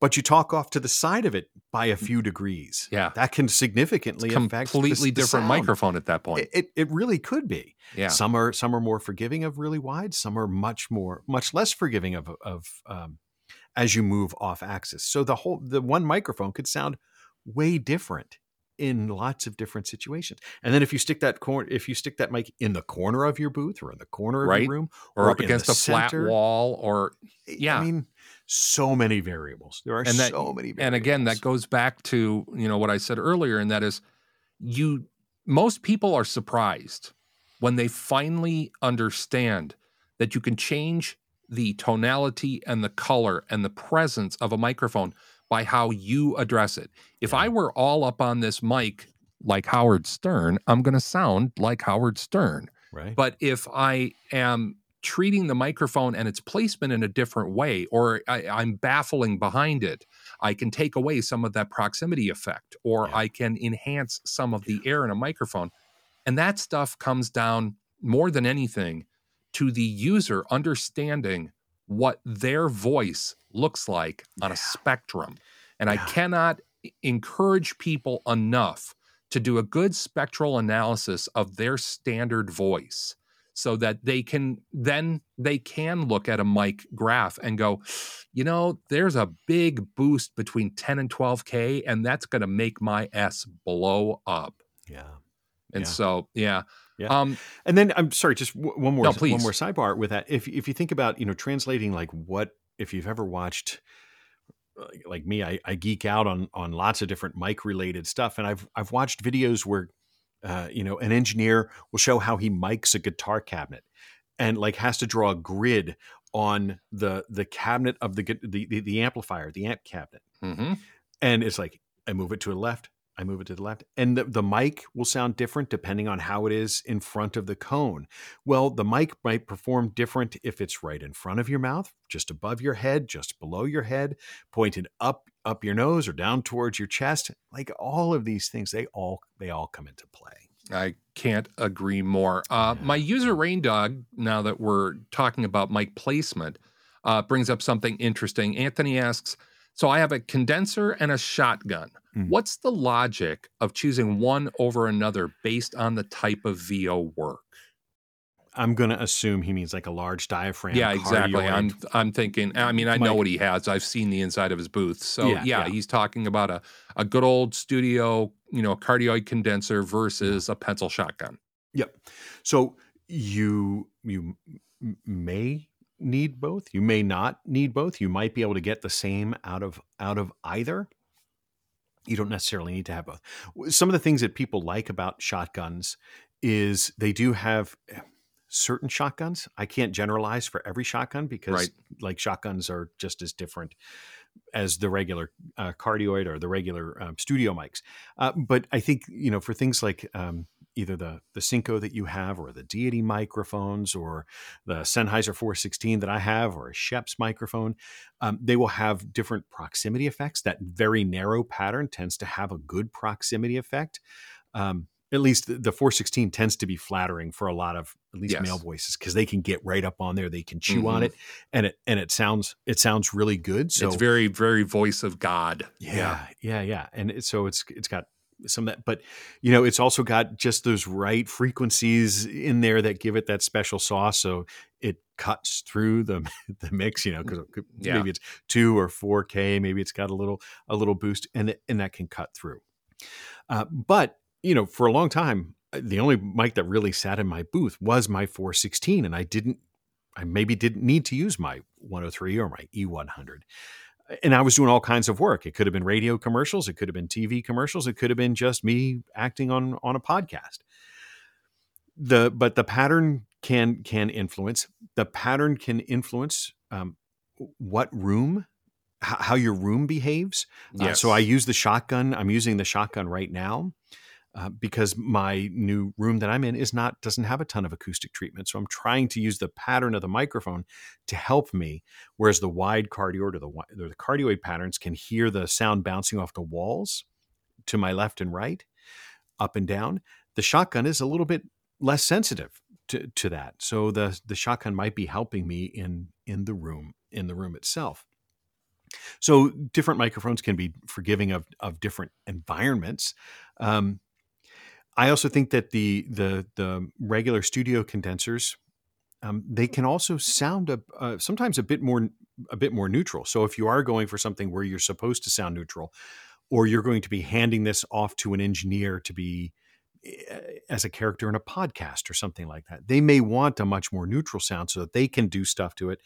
but you talk off to the side of it by a few degrees, Yeah. that can significantly affect the- Completely the different sound. microphone at that point. It, it, it really could be. yeah. Some are some are more forgiving of really wide. Some are much more much less forgiving of of um, as you move off axis. So the whole the one microphone could sound way different in lots of different situations. And then if you stick that corner, if you stick that mic in the corner of your booth or in the corner of Right. your room, or, or up against the a flat wall or Yeah. I mean, so many variables. There are And that- so many. Variables. and again that goes back to you know what i said earlier and that is you most people are surprised when they finally understand that you can change the tonality and the color and the presence of a microphone by how you address it if i were all up on this mic like howard stern i'm going to sound like howard stern right. but if I am treating the microphone and its placement in a different way, or I, I'm baffling behind it, I can take away some of that proximity effect, or Yeah. I can enhance some of the air in a microphone. And that stuff comes down more than anything to the user understanding what their voice looks like on a spectrum. And I cannot encourage people enough to do a good spectral analysis of their standard voice so that they can then they can look at a mic graph and go you know there's a big boost between 10 and 12k and that's going to make my s blow up yeah. and Yeah. so yeah Yeah. um And then I'm sorry, just one more No, one more sidebar with that. If if you think about you know translating like what if you've ever watched like- like me, I, I geek out on on lots of different mic related stuff, and I've I've watched videos where uh, you know an engineer will show how he mics a guitar cabinet and like has to draw a grid on the the cabinet of the the the, the amplifier, the amp cabinet mhm. and it's like I move it to the left, I move it to the left, and the, the mic will sound different depending on how it is in front of the cone. Well, the mic might perform different if it's right in front of your mouth, just above your head, just below your head, pointed up up your nose or down towards your chest. Like all of these things, they all they all come into play. I can't agree more. Uh, Yeah. My user Rain Dog, now that we're talking about mic placement, uh, brings up something interesting. Anthony asks So I have a condenser and a shotgun. Mm. What's the logic of choosing one over another based on the type of VO work? I'm going to assume he means like a large diaphragm. yeah, exactly. cardioid. I'm I'm thinking. I mean, I know what he has. I've seen the inside of his booth. So yeah, Yeah, yeah. he's talking about a a good old studio, you know, cardioid condenser versus a pencil shotgun. Yep. So you you may need both. You may not need both. You might be able to get the same out of out of either. You don't necessarily need to have both. Some of the things that people like about shotguns is they do have eh, certain shotguns. I can't generalize for every shotgun because Right. like shotguns are just as different as the regular uh, cardioid or the regular um, studio mics. Uh, but I think you know for things like um, either the the Synco that you have, or the Deity microphones, or the Sennheiser 416 that I have, or a Schoeps microphone, um, they will have different proximity effects. That very narrow pattern tends to have a good proximity effect. Um, at least the, the 416 tends to be flattering for a lot of at least Yes. male voices because they can get right up on there, they can chew on Mhm. it, and it and it sounds it sounds really good. So it's very very voice of God. yeah, yeah, yeah. And it, so it's it's got some of that, but you know, it's also got just those right frequencies in there that give it that special sauce. So it cuts through the the mix, you know, because Yeah. maybe it's two or four K, maybe it's got a little a little boost, and and that can cut through. Uh, but you know, for a long time, uh, the only mic that really sat in my booth was my 416, and I didn't, I maybe didn't need to use my 103 or my E100 and I was doing all kinds of work. It could have been radio commercials, it could have been TV commercials, it could have been just me acting on on a podcast. The but the pattern can can influence. The pattern can influence um, what room, h- how your room behaves. Uh, so I use the shotgun. I'm using the shotgun right now. Uh, because my new room that I'm in is not doesn't have a ton of acoustic treatment, so I'm trying to use the pattern of the microphone to help me. Whereas the wide cardioid or the, or the cardioid patterns can hear the sound bouncing off the walls to my left and right, up and down. The shotgun is a little bit less sensitive to, to that, so the the shotgun might be helping me in in the room in the room itself. So different microphones can be forgiving of of different environments. Um, I also think that the the the regular studio condensers um, they can also sound a, uh, sometimes a bit more a bit more neutral. So if you are going for something where you're supposed to sound neutral, or you're going to be handing this off to an engineer to be eh, as a character in a podcast or something like that, they may want a much more neutral sound so that they can do stuff to it,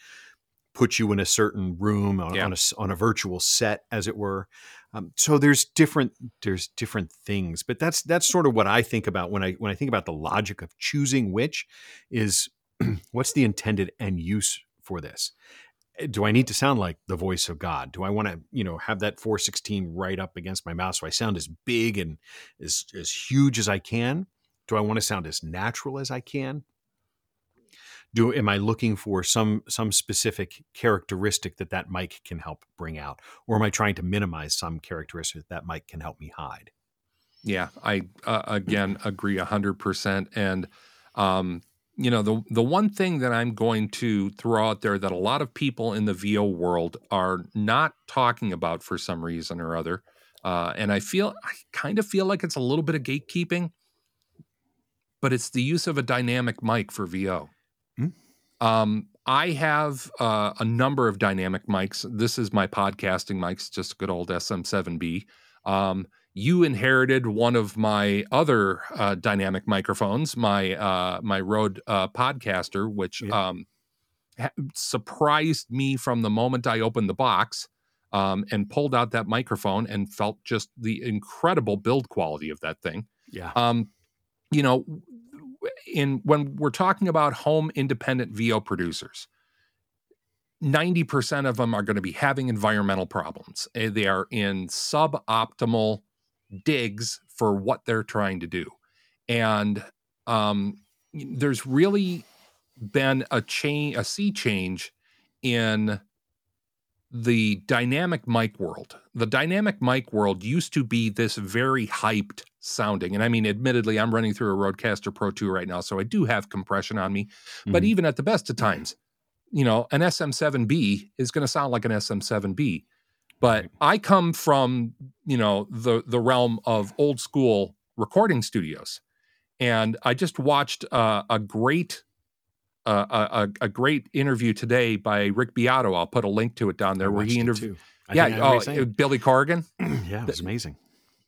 put you in a certain room on, Yeah. on a on a virtual set, as it were. Um, so there's different there's different things, but that's that's sort of what I think about when I when I think about the logic of choosing which is what's the intended end use for this? Eh, do i need to sound like the voice of god? Do i want to you know have that 416 right up against my mouth so i sound as big and as as huge as i can? Do i want to sound as natural as i can do am i looking for some some specific characteristic that that mic can help bring out or am i trying to minimize some characteristic that that mic can help me hide Yeah, I uh, again agree hundred percent. And um, you know, the the one thing that I'm going to throw out there that a lot of people in the VO world are not talking about for some reason or other, uh, and I feel I kind of feel like it's a little bit of gatekeeping, but it's the use of a dynamic mic for VO. Hmm. Um, I have uh, a number of dynamic mics. This is my podcasting mics, just a good old SM7B. Um, you inherited one of my other uh, dynamic microphones, my uh, my Rode uh, Podcaster, which Yeah. um, ha- surprised me from the moment I opened the box um, and pulled out that microphone and felt just the incredible build quality of that thing. yeah Um, you know, in when we're talking about home independent VO producers, 90% of them are going to be having environmental problems. Eh, They are in suboptimal digs for what they're trying to do. And um, there's really been a change, a sea change in the dynamic mic world. The dynamic mic world used to be this very hyped sounding. And I mean, admittedly, I'm running through a Rodecaster Pro 2 right now, so I do have compression on me. But Mhm. even at the best of times, you know, an SM7B is going to sound like an SM7B. But I come from, you know, the the realm of old school recording studios. And I just watched uh, a great uh, a, a a great interview today by Rick Beato. I'll put a link to it down there I where he interviewed. Yeah, think I know what oh, uh, Billy Corgan. yeah, it was amazing.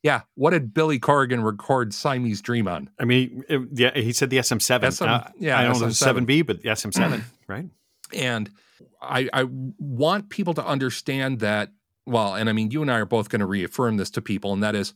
Yeah, what did Billy Corgan record Siamese Dream on? I mean, it, yeah, he said the SM7. SM Uh, yeah, I don't know the SM7. 7B, but the SM7, right? And I, I want people to understand that. Well, and I mean, you and I are both going to reaffirm this to people, and that is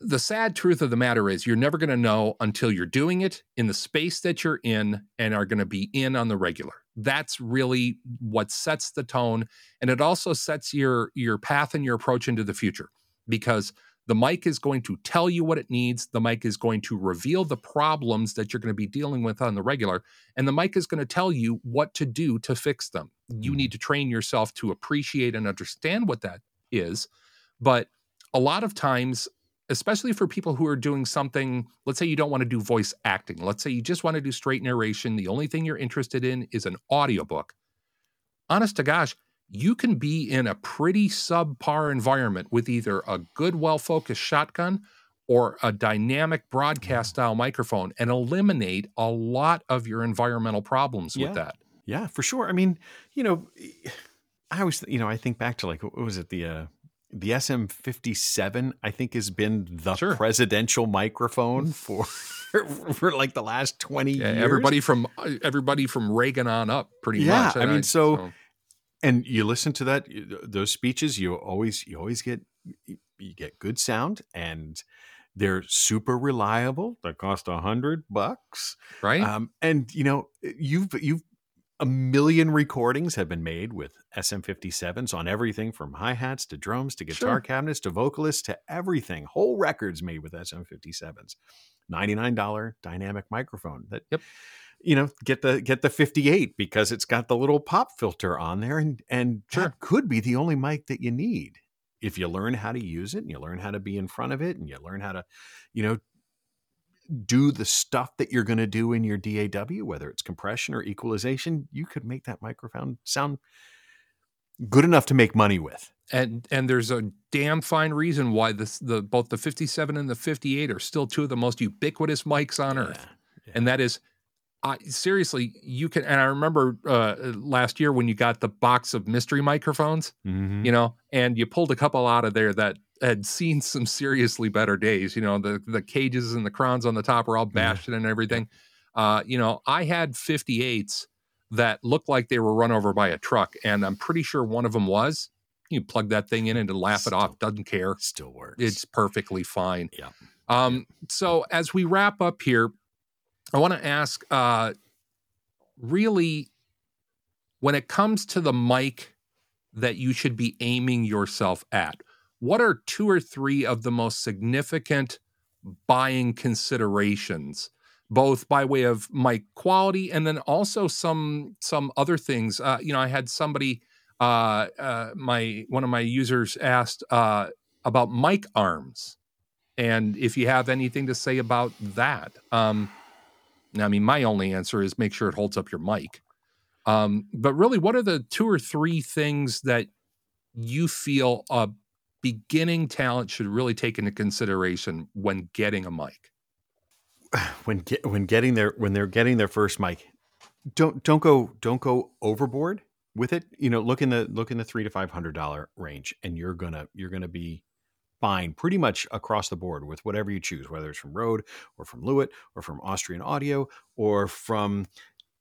the sad truth of the matter is you're never going to know until you're doing it in the space that you're in and are going to be in on the regular. That's really what sets the tone, and it also sets your your path and your approach into the future because the mic is going to tell you what it needs. The mic is going to reveal the problems that you're going to be dealing with on the regular, and the mic is going to tell you what to do to fix them. You Mhm. need to train yourself to appreciate and understand what that is. But a lot of times, especially for people who are doing something, let's say you don't want to do voice acting, let's say you just want to do straight narration, the only thing you're interested in is an audiobook. Honest to gosh, you can be in a pretty subpar environment with either a good, well focused shotgun or a dynamic broadcast style microphone and eliminate a lot of your environmental problems Yeah. with that. Yeah, for sure. I mean, you know, I always, you know, I think back to like, what was it? The, uh, the SM57, I think, has been the Sure. presidential microphone for for like the last 20 Yeah, years. everybody from everybody from Reagan on up, pretty Yeah, much. I And mean, so- and you listen to that those speeches you always you always get you get good sound and they're super reliable they cost a hundred bucks right um, and you know you've you've a million recordings have been made with SM57s on everything from hi-hats to drums to guitar Sure. cabinets to vocalists to everything whole records made with SM57s $99 dynamic microphone that Yep. you know get the get the 58 because it's got the little pop filter on there and and Sure. that could be the only mic that you need if you learn how to use it and you learn how to be in front of it and you learn how to you know do the stuff that you're going to do in your DAW whether it's compression or equalization you could make that microphone sound good enough to make money with and and there's a damn fine reason why this the both the 57 and the 58 are still two of the most ubiquitous mics on earth Yeah. and that is I seriously you can and I remember uh last year when you got the box of mystery microphones Mhm. you know and you pulled a couple out of there that had seen some seriously better days you know the the cages and the crowns on the top were all bashed in and everything. Uh you know I had 58s that looked like they were run over by a truck and I'm pretty sure one of them was. You plug that thing in and to laugh it off doesn't care. still works. It's perfectly fine. Yeah. Um, so as we wrap up here, I want to ask uh really when it comes to the mic that you should be aiming yourself at, what are two or three of the most significant buying considerations? both by way of mic quality and then also some some other things uh, you know i had somebody uh, uh, my one of my users asked uh, about mic arms and if you have anything to say about that um i mean my only answer is make sure it holds up your mic. Um but really what are the two or three things that you feel a beginning talent should really take into consideration when getting a mic? When get, when getting their when they're getting their first mic don't don't go don't go overboard with it. You know look in the look in the three to five hundred dollar range and you're gonna you're gonna be fine pretty much across the board with whatever you choose whether it's from Rode or from Lewitt or from Austrian Audio or from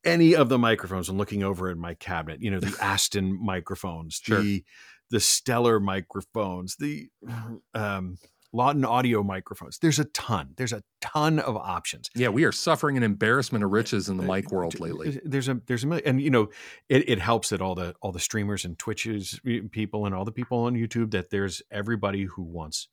any of the microphones. I'm looking over in my cabinet. You know the Aston microphones, Sure. the the Stellar microphones, the um, Lauten Audio microphones. There's a ton. There's a ton of options. yeah we are suffering an embarrassment of riches in the mic uh, world lately There's a there's a million, and you know it, it helps that all the all the streamers and Twitches people and all the people on YouTube that there's everybody who wants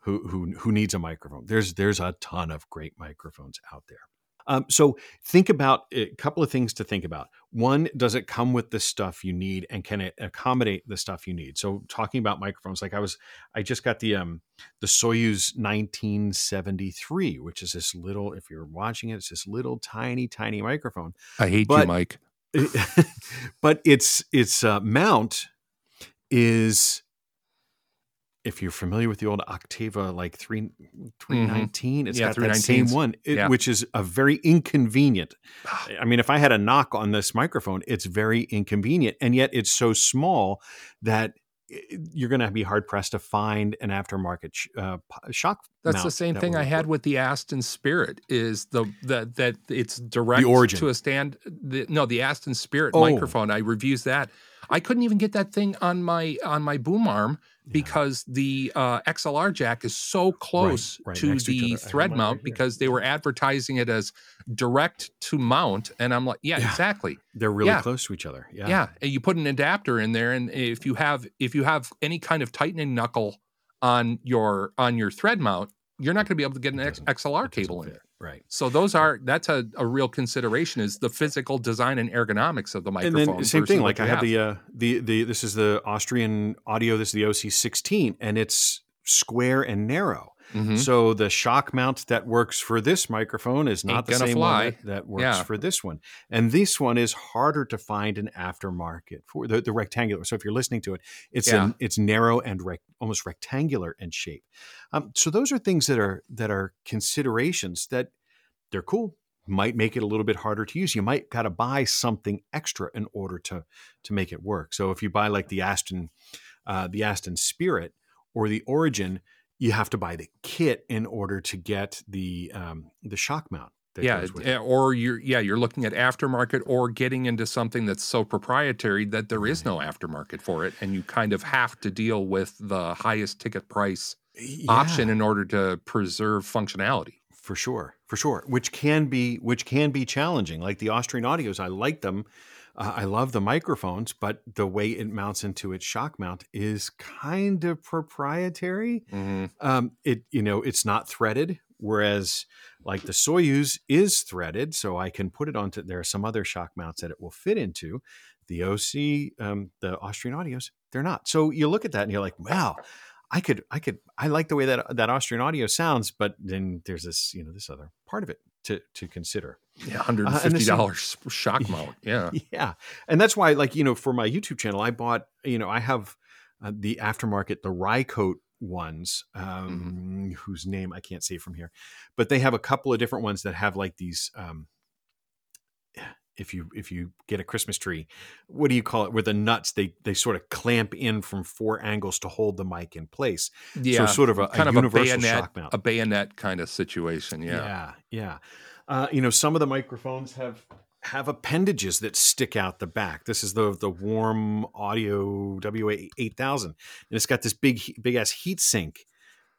who who who needs a microphone. There's there's a ton of great microphones out there. Um, so think about a couple of things to think about. One, does it come with the stuff you need, and can it accommodate the stuff you need? So talking about microphones, like I was, I just got the um the Soyuz 1973, which is this little. If you're watching it, it's this little tiny tiny microphone i hate you mike but its its uh, mount is if you're familiar with the old Oktava like 3 319 it's Mm-hmm. Yeah, got that same one it- Yeah. which is a very inconvenient I mean if I had a knock on this microphone it's very inconvenient and yet it's so small that you're going to be hard pressed to find an aftermarket sh- uh, shock That's the same that thing I had with the Aston Spirit. Is the that that it's direct to a stand? The, no, the Aston Spirit Oh. microphone. I reviews that. I couldn't even get that thing on my on my boom arm because the uh, XLR jack is so close right, to next to the. Thread mine mount right because they were advertising it as direct to mount, and I'm like, yeah, Yeah. exactly. they're really Yeah. close to each other yeah Yeah. and you put an adapter in there, and if you have if you have any kind of tightening knuckle on your on your thread mount, you're not going to be able to get an X, XLR cable in there. right So those are that's a, a real consideration is the physical design and ergonomics of the and microphone. then same thing like i have the uh the the this is the austrian audio this is the oc16 and it's square and narrow Mhm. so the shock mount that works for this microphone is not Ain't the same fly. one that, that works Yeah. for this one and this one is harder to find an aftermarket for the, the rectangular so if you're listening to it it's Yeah. an, it's narrow and rec, almost rectangular in shape um, so those are things that are that are considerations that they're cool might make it a little bit harder to use you might got to buy something extra in order to to make it work so if you buy like the aston uh, the aston spirit or the origin you have to buy the kit in order to get the um, the shock mount that yeah, eh, or you're yeah you're looking at aftermarket or getting into something that's so proprietary that there is no aftermarket for it, and you kind of have to deal with the highest ticket price option in order to preserve functionality. for sure, for sure. Which can be which can be challenging. Like the Austrian audios, I like them. Uh, I love the microphones, but the way it mounts into its shock mount is kind of proprietary. Mhm. Um, it you know it's not threaded, whereas like the Soyuz is threaded, so I can put it onto. There are some other shock mounts that it will fit into. The OC, um, the Austrian audios, they're not. So you look at that and you're like, wow, I could, I could, I like the way that that Austrian audio sounds, but then there's this, you know, this other part of it to to consider. Yeah, hundred Uh, and fifty dollars shock mount. Yeah, Yeah, and that's why, like you know, for my YouTube channel, I bought, you know, I have uh, the aftermarket, the Rycote ones, um, whose name I can't say from here, but they have a couple of different ones that have like these. Um, if you if you get a Christmas tree, what do you call it? Where the nuts they they sort of clamp in from four angles to hold the mic in place. yeah, so sort of a, kind a of universal a bayonet, shock mount. a bayonet kind of situation. Yeah, yeah, yeah. Uh, you know, some of the microphones have have appendages that stick out the back. This is the the Warm Audio WA eight thousand, and it's got this big big ass heat sink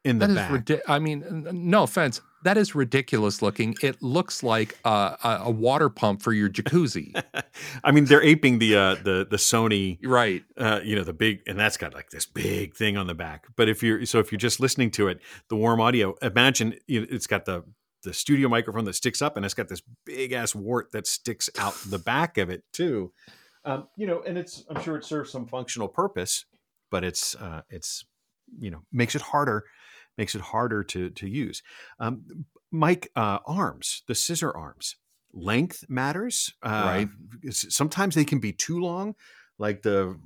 in the That is back. ridiculous. I mean, no offense, that is ridiculous looking. It looks like a, water pump for your jacuzzi. I mean, they're aping the uh, the the Sony, right. uh, you know, the big, and that's got like this big thing on the back. But if you're so if you're just listening to it, the Warm Audio, imagine you know, it's got the the studio microphone that sticks up, and it's got this big ass wart that sticks out the back of it too. Um, you know, and it's I'm sure it serves some functional purpose, but it's uh, it's you know makes it harder makes it harder to to use. Um, mic uh, arms, the scissor arms, length matters. Uh, Right. Sometimes they can be too long, like the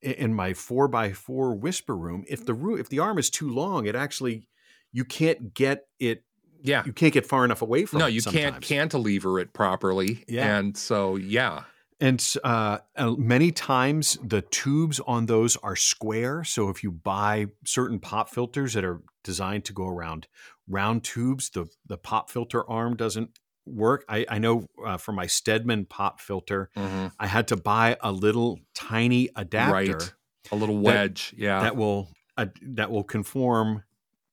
in my four by four whisper room. If the room if the arm is too long, it actually you can't get it. Yeah. You can't get far enough away from No, it. you can't sometimes. cantilever it properly. Yeah. And so, yeah. And uh, many times the tubes on those are square. So if you buy certain pop filters that are designed to go around round tubes, the the pop filter arm doesn't work. I, I know uh, for my Stedman pop filter, Mhm. I had to buy a little tiny adapter Right. A little wedge. yeah. that will uh, that will conform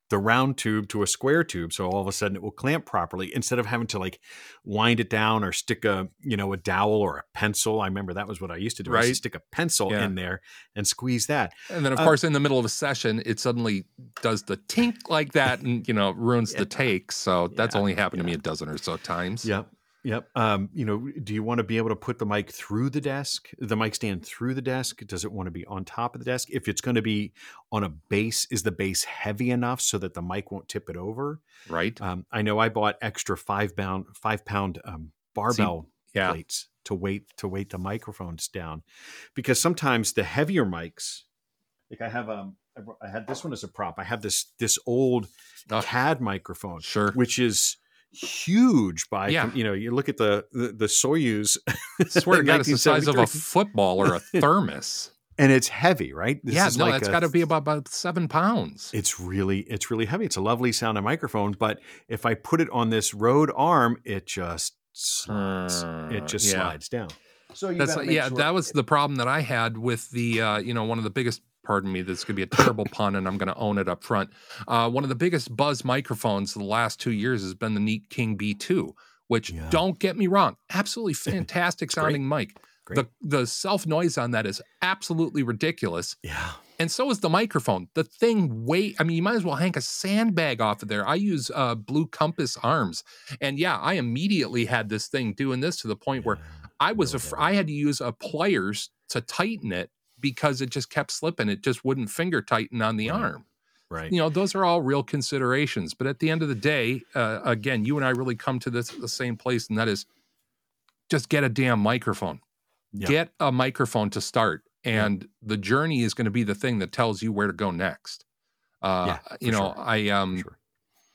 the round tube to a square tube so all of a sudden it will clamp properly instead of having to like wind it down or stick a you know a dowel or a pencil i remember that was what i used to do I used to Right. stick a pencil Yeah. in there and squeeze that and then, of uh, course, in the middle of a session, it suddenly does the tink like that and, you know, ruins the take. So that's Yeah. only happened to me a dozen or so times. yep yep um, you know do you want to be able to put the mic through the desk the mic stand through the desk does it want to be on top of the desk if it's going to be on a base is the base heavy enough so that the mic won't tip it over Right. Um, I know I bought extra five pound five pound um, barbell yeah. plates to weight to weight the microphones down, because sometimes the heavier mics, like I have um I I had this one as a prop. I have this this old Oh. CAD microphone, Sure. which is huge by Yeah. you know you look at the the, the Soyuz. I swear to God, it's the size of a football or a thermos. and it's heavy, right? This yeah, is no, like it's a got to be about, about seven pounds. It's really it's really heavy. It's a lovely sounding microphone, but if I put it on this Rode arm, it just slides. Uh, it just yeah. slides down. So you That's like- yeah, sure- that was the problem that I had with the uh, you know one of the biggest. Pardon me, this could be a terrible pun, and I'm going to own it up front. Uh, one of the biggest buzz microphones the last two years has been the Neat King Bee II, which Yeah. don't get me wrong, absolutely fantastic great. sounding mic. Great. The the self noise on that is absolutely ridiculous, yeah. and so is the microphone. The thing weight. I mean, you might as well hang a sandbag off of there. I use uh, Blue Compass arms, and yeah, I immediately had this thing doing this to the point where I was af- I had to use a pliers to tighten it because it just kept slipping. It just wouldn't finger tighten on the Right. arm. right. You know, those are all real considerations. But at the end of the day, uh, again, you and I really come to this the same place, and that is just get a damn microphone. Yeah. Get a microphone to start, and the journey is going to be the thing that tells you where to go next. Uh, Yeah, you know, sure. I um, Sure.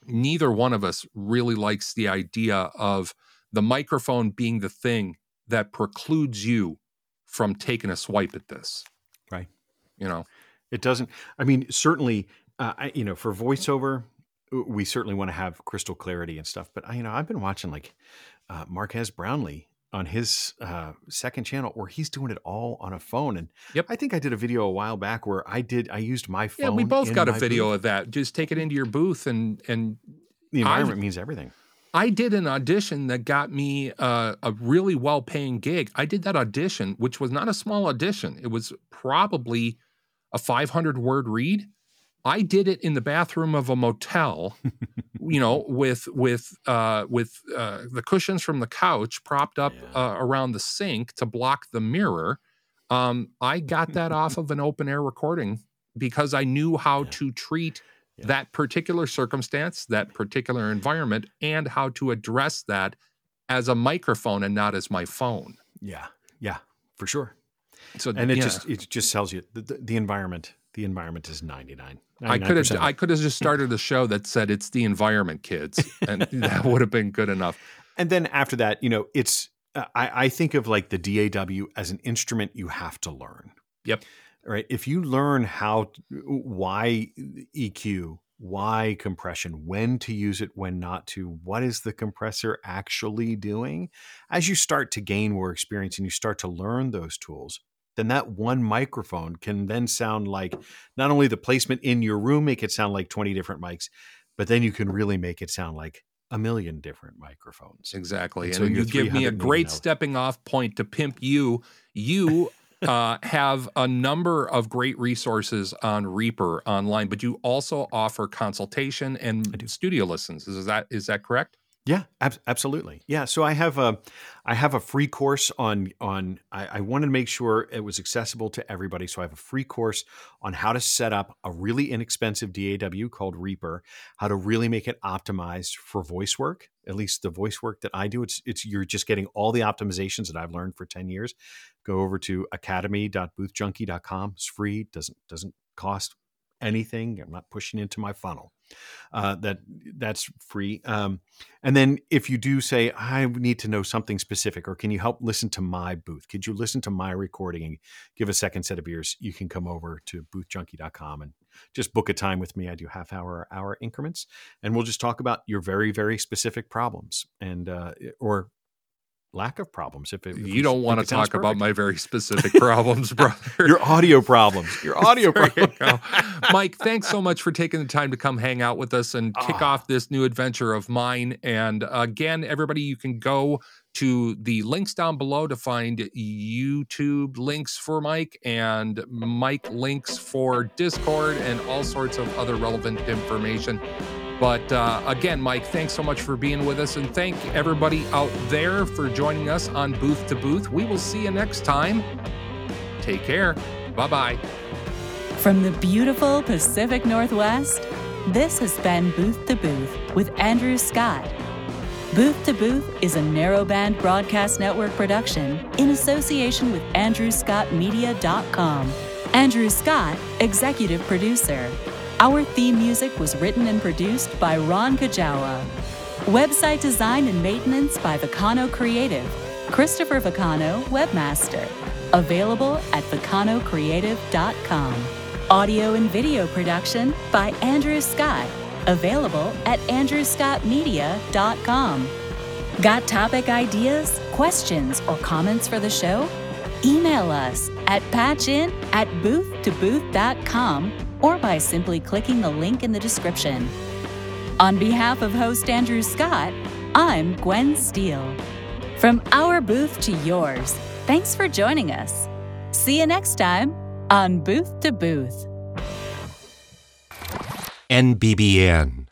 neither one of us really likes the idea of the microphone being the thing that precludes you from taking a swipe at this. You know, It doesn't. I mean, certainly, uh, I, you know, for voiceover, we certainly want to have crystal clarity and stuff. But you know, I've been watching like uh, Marques Brownlee on his uh, second channel where he's doing it all on a phone. And Yep. I think I did a video a while back where I did I used my phone. Yeah, we both got a video booth. of that. Just take it into your booth and and The environment means everything. I did an audition that got me uh, a really well paying gig. I did that audition, which was not a small audition. It was probably a 500 word read. I did it in the bathroom of a motel, you know, with with uh, with uh, the cushions from the couch propped up Yeah. uh, around the sink to block the mirror. Um, I got that off of an open air recording because I knew how Yeah. to treat Yeah. that particular circumstance, that particular environment, and how to address that as a microphone and not as my phone. Yeah, yeah, for sure. So And it yeah. just it just tells you the, the, environment. The environment is ninety nine. I could have I could have just started a show that said it's the environment, kids, and that would have been good enough. And then after that, you know, it's uh, I, I think of like the DAW as an instrument you have to learn. Yep. Right. If you learn how why EQ, why compression, when to use it, when not to, what is the compressor actually doing? As you start to gain more experience and you start to learn those tools, then that one microphone can then sound like not only the placement in your room make it sound like 20 different mics, but then you can really make it sound like a million different microphones. Exactly. And And, so you give me a great stepping off point to pimp you. You uh, have a number of great resources on Reaper online, but you also offer consultation and studio lessons. Is that is that correct? Yeah, ab- absolutely. Yeah, so I have a, I have a free course on on. I, I wanted to make sure it was accessible to everybody, so I have a free course on how to set up a really inexpensive DAW called Reaper, how to really make it optimized for voice work. At least the voice work that I do, it's it's you're just getting all the optimizations that I've learned for ten years. Go over to academy.boothjunkie.com. It's free. doesn't doesn't cost anything. I'm not pushing into my funnel. Uh, that that's free. Um, and then if you do say, I need to know something specific, or can you help listen to my booth? Could you listen to my recording and give a second set of ears? You can come over to boothjunkie.com and just book a time with me. I do half hour, hour increments, and we'll just talk about your very, very specific problems and uh, or lack of problems. If, it, if you don't want to talk about my very specific problems, brother. your audio problems. Your audio There you problems. Mike, thanks so much for taking the time to come hang out with us and kick Ah. off this new adventure of mine. And again, everybody, you can go to the links down below to find YouTube links for Mike and Mike links for Discord and all sorts of other relevant information. But uh, again, Mike, thanks so much for being with us. And thank everybody out there for joining us on Booth to Booth. We will see you next time. Take care. Bye bye. From the beautiful Pacific Northwest, this has been Booth to Booth with Andrew Scott. Booth to Booth is a narrowband broadcast network production in association with AndrewScottMedia.com. Andrew Scott, executive producer. Our theme music was written and produced by Ron Kajawa. Website design and maintenance by Vacano Creative. Christopher Vacano, webmaster. Available at vacanocreative.com. Audio and video production by Andrew Scott. Available at andrewscottmedia.com. Got topic ideas, questions, or comments for the show? Email us at patchin at booth2booth.com or by simply clicking the link in the description. On behalf of host Andrew Scott, I'm Gwen Steele. From our booth to yours, thanks for joining us. See you next time on Booth to Booth. NBBN.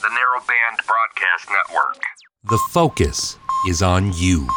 The Narrowband Broadcast Network. The focus is on you.